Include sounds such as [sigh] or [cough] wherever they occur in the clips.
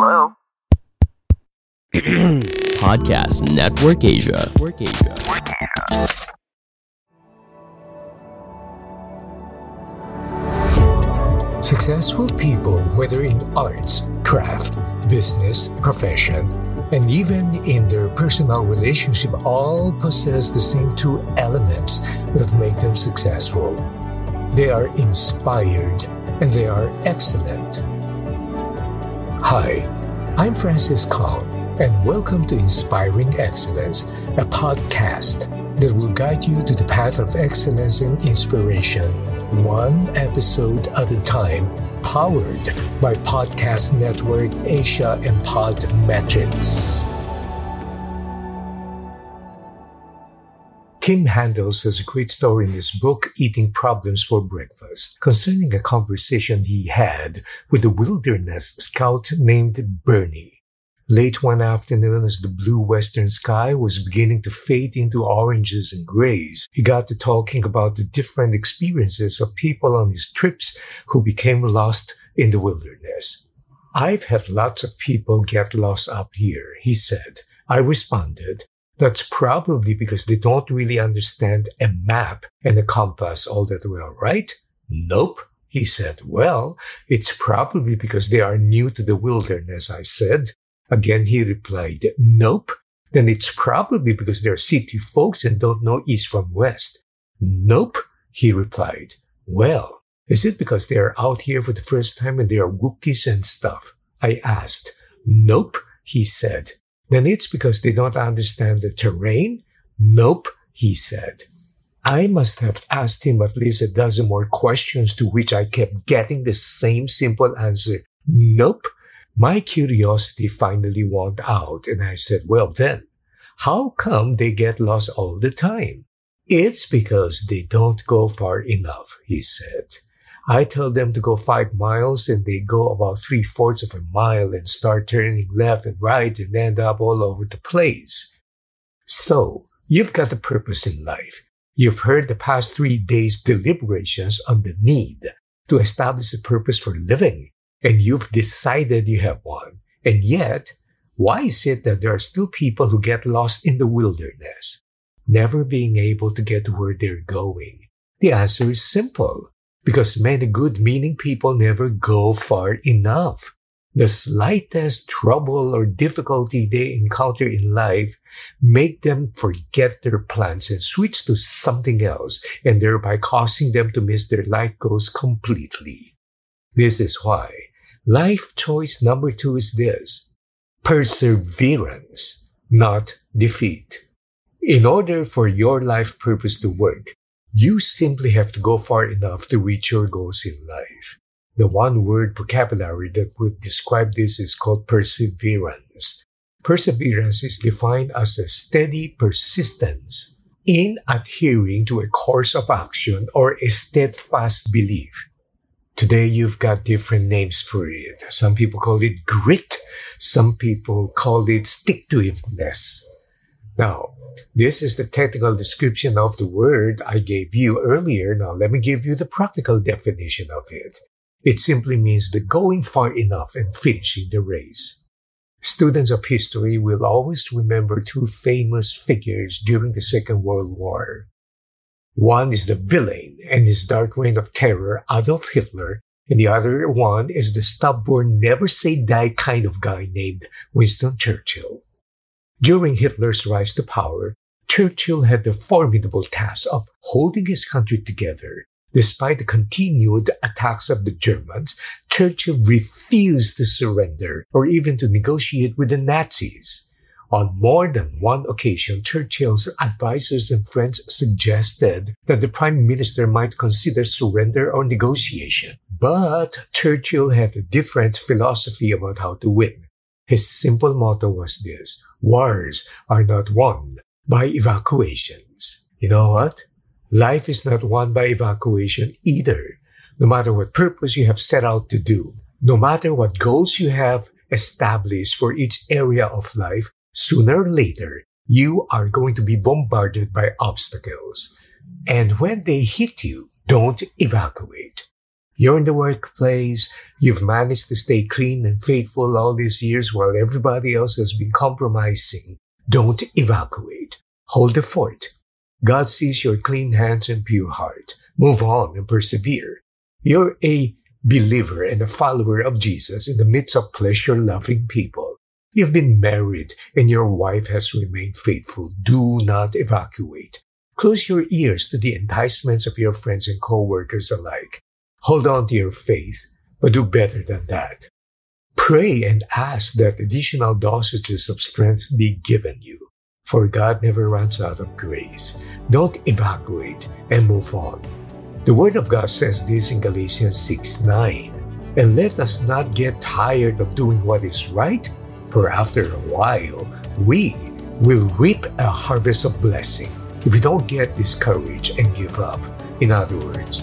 Hello? [clears throat] Podcast Network Asia. Network Asia. Successful people, whether in arts, craft, business, profession, and even in their personal relationship, all possess the same two elements that make them successful. They are inspired and they are excellent. Hi, I'm Francis Kong, and welcome to Inspiring Excellence, a podcast that will guide you to the path of excellence and inspiration, one episode at a time, powered by Podcast Network Asia and Podmetrics. Tim Hansel has a great story in his book, Eating Problems for Breakfast, concerning a conversation he had with a wilderness scout named Bernie. Late one afternoon, as the blue western sky was beginning to fade into oranges and grays, he got to talking about the different experiences of people on his trips who became lost in the wilderness. I've had lots of people get lost up here, he said. I responded, that's probably because they don't really understand a map and a compass all that well, right? Nope. He said, well, it's probably because they are new to the wilderness, I said. Again, he replied, Nope. Then it's probably because they're city folks and don't know east from west. Nope, he replied. Well, is it because they are out here for the first time and they are rookies and stuff? I asked. Nope, he said. Then it's because they don't understand the terrain? Nope, he said. I must have asked him at least a dozen more questions to which I kept getting the same simple answer. Nope. My curiosity finally won out and I said, well then, how come they get lost all the time? It's because they don't go far enough, he said. I tell them to go five miles and they go about three fourths of a mile and start turning left and right and end up all over the place. So, you've got a purpose in life. You've heard the past three days deliberations on the need to establish a purpose for living and you've decided you have one. And yet, why is it that there are still people who get lost in the wilderness, never being able to get to where they're going? The answer is simple. Because many good meaning people never go far enough. The slightest trouble or difficulty they encounter in life make them forget their plans and switch to something else and thereby causing them to miss their life goals completely. This is why life choice number two is this perseverance, not defeat. In order for your life purpose to work, you simply have to go far enough to reach your goals in life. The one word vocabulary that would describe this is called perseverance. Perseverance is defined as a steady persistence in adhering to a course of action or a steadfast belief. Today you've got different names for it. Some people call it grit. Some people call it stick to itiveness. Now, this is the technical description of the word I gave you earlier. Now, let me give you the practical definition of it. It simply means the going far enough and finishing the race. Students of history will always remember two famous figures during the Second World War. One is the villain and his dark reign of terror, Adolf Hitler, and the other one is the stubborn, never say die kind of guy named Winston Churchill. During Hitler's rise to power, Churchill had the formidable task of holding his country together. Despite the continued attacks of the Germans, Churchill refused to surrender or even to negotiate with the Nazis. On more than one occasion, Churchill's advisors and friends suggested that the Prime Minister might consider surrender or negotiation. But Churchill had a different philosophy about how to win. His simple motto was this, wars are not won by evacuations. You know what? Life is not won by evacuation either. No matter what purpose you have set out to do, no matter what goals you have established for each area of life, sooner or later, you are going to be bombarded by obstacles. And when they hit you, don't evacuate. You're in the workplace. You've managed to stay clean and faithful all these years while everybody else has been compromising. Don't evacuate. Hold the fort. God sees your clean hands and pure heart. Move on and persevere. You're a believer and a follower of Jesus in the midst of pleasure loving people. You've been married and your wife has remained faithful. Do not evacuate. Close your ears to the enticements of your friends and co-workers alike. Hold on to your faith, but do better than that. Pray and ask that additional dosages of strength be given you, for God never runs out of grace. Don't evacuate and move on. The Word of God says this in Galatians 6 9. And let us not get tired of doing what is right, for after a while, we will reap a harvest of blessing if we don't get discouraged and give up. In other words,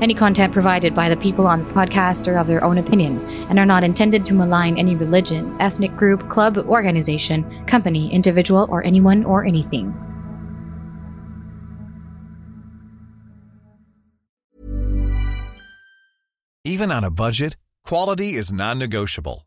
Any content provided by the people on the podcast are of their own opinion and are not intended to malign any religion, ethnic group, club, organization, company, individual, or anyone or anything. Even on a budget, quality is non-negotiable.